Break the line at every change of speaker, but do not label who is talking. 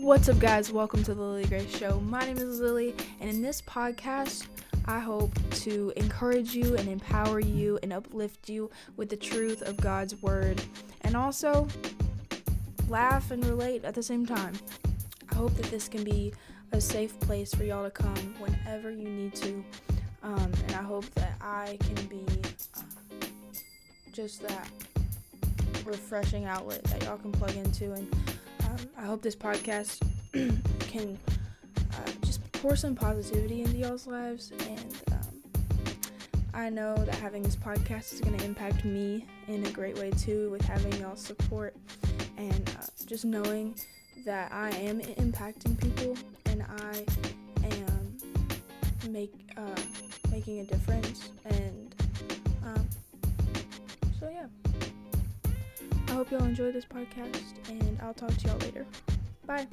What's up, guys? Welcome to the Lily Grace Show. My name is Lily, and in this podcast, I hope to encourage you and empower you and uplift you with the truth of God's Word, and also laugh and relate at the same time. I hope that this can be a safe place for y'all to come whenever you need to, um, and I hope that I can be uh, just that refreshing outlet that y'all can plug into and um, I hope this podcast can uh, just pour some positivity into y'all's lives. And um, I know that having this podcast is going to impact me in a great way too, with having y'all's support and uh, just knowing that I am impacting people and I am make uh, making a difference. And um, I hope y'all enjoy this podcast, and I'll talk to y'all later. Bye.